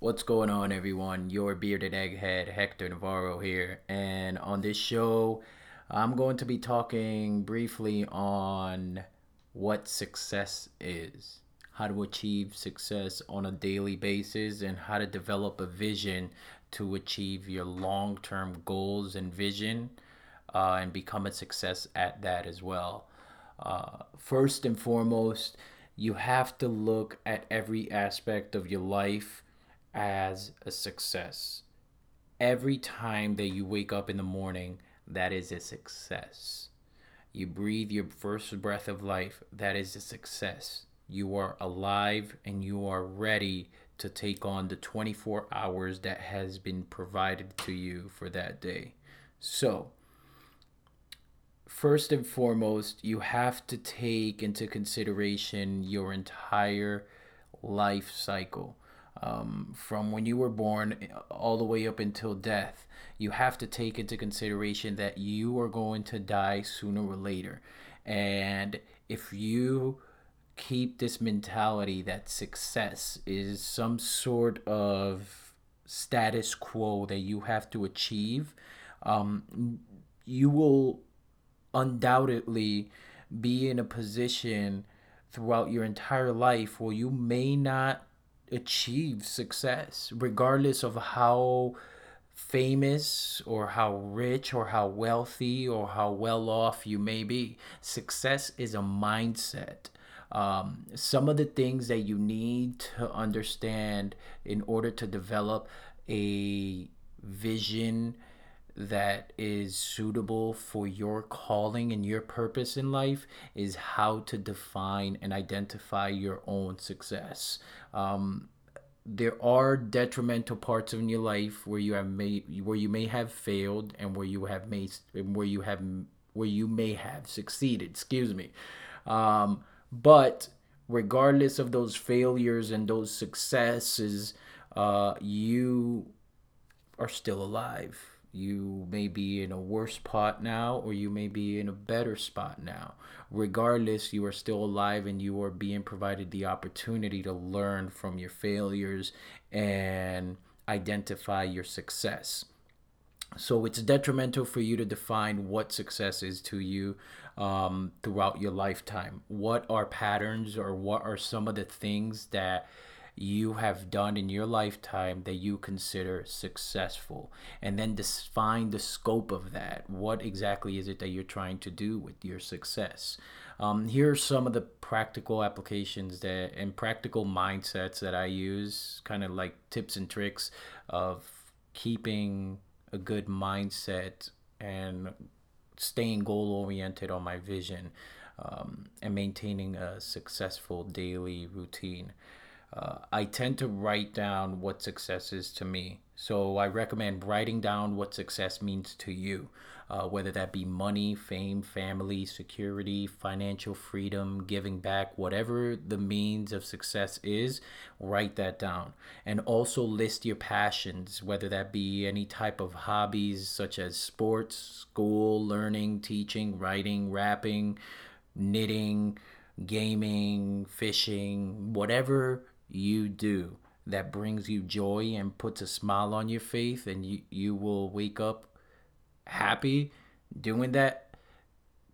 What's going on, everyone? Your bearded egghead, Hector Navarro here. And on this show, I'm going to be talking briefly on what success is, how to achieve success on a daily basis, and how to develop a vision to achieve your long term goals and vision uh, and become a success at that as well. Uh, first and foremost, you have to look at every aspect of your life as a success. Every time that you wake up in the morning, that is a success. You breathe your first breath of life, that is a success. You are alive and you are ready to take on the 24 hours that has been provided to you for that day. So, first and foremost, you have to take into consideration your entire life cycle um, from when you were born all the way up until death, you have to take into consideration that you are going to die sooner or later. And if you keep this mentality that success is some sort of status quo that you have to achieve, um, you will undoubtedly be in a position throughout your entire life where you may not achieve success, regardless of how famous or how rich or how wealthy or how well off you may be. Success is a mindset. Um, some of the things that you need to understand in order to develop a vision that is suitable for your calling and your purpose in life is how to define and identify your own success. Um, there are detrimental parts in your life where you have may where you may have failed and where you have made where you have where you may have succeeded excuse me um, but regardless of those failures and those successes uh, you are still alive you may be in a worse spot now, or you may be in a better spot now. Regardless, you are still alive and you are being provided the opportunity to learn from your failures and identify your success. So it's detrimental for you to define what success is to you um, throughout your lifetime. What are patterns or what are some of the things that you have done in your lifetime that you consider successful. And then define the scope of that. What exactly is it that you're trying to do with your success? Um, here are some of the practical applications that and practical mindsets that i use kind of like tips and tricks of keeping a good mindset and staying goal oriented on my vision um, and maintaining a successful daily routine uh, I tend to write down what success is to me. So I recommend writing down what success means to you, uh, whether that be money, fame, family, security, financial freedom, giving back, whatever the means of success is, write that down. And also list your passions, whether that be any type of hobbies such as sports, school, learning, teaching, writing, rapping, knitting, gaming, fishing, whatever you do that brings you joy and puts a smile on your face and you, you will wake up happy doing that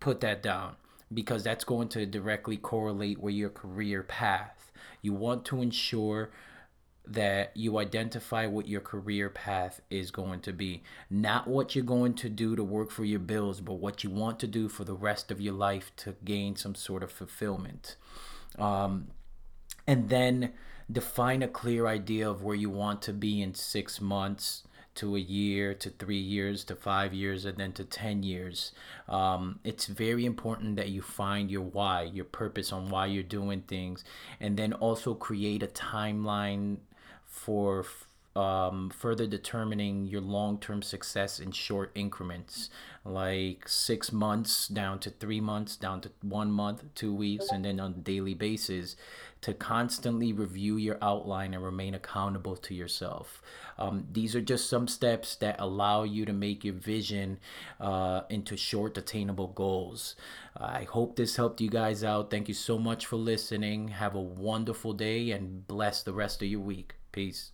put that down because that's going to directly correlate with your career path you want to ensure that you identify what your career path is going to be. Not what you're going to do to work for your bills, but what you want to do for the rest of your life to gain some sort of fulfillment. Um, and then define a clear idea of where you want to be in six months to a year to three years to five years and then to 10 years. Um, it's very important that you find your why your purpose on why you're doing things and then also create a timeline for um, further determining your long term success in short increments, like six months down to three months, down to one month, two weeks, and then on a daily basis to constantly review your outline and remain accountable to yourself. Um, these are just some steps that allow you to make your vision uh, into short, attainable goals. I hope this helped you guys out. Thank you so much for listening. Have a wonderful day and bless the rest of your week. Peace.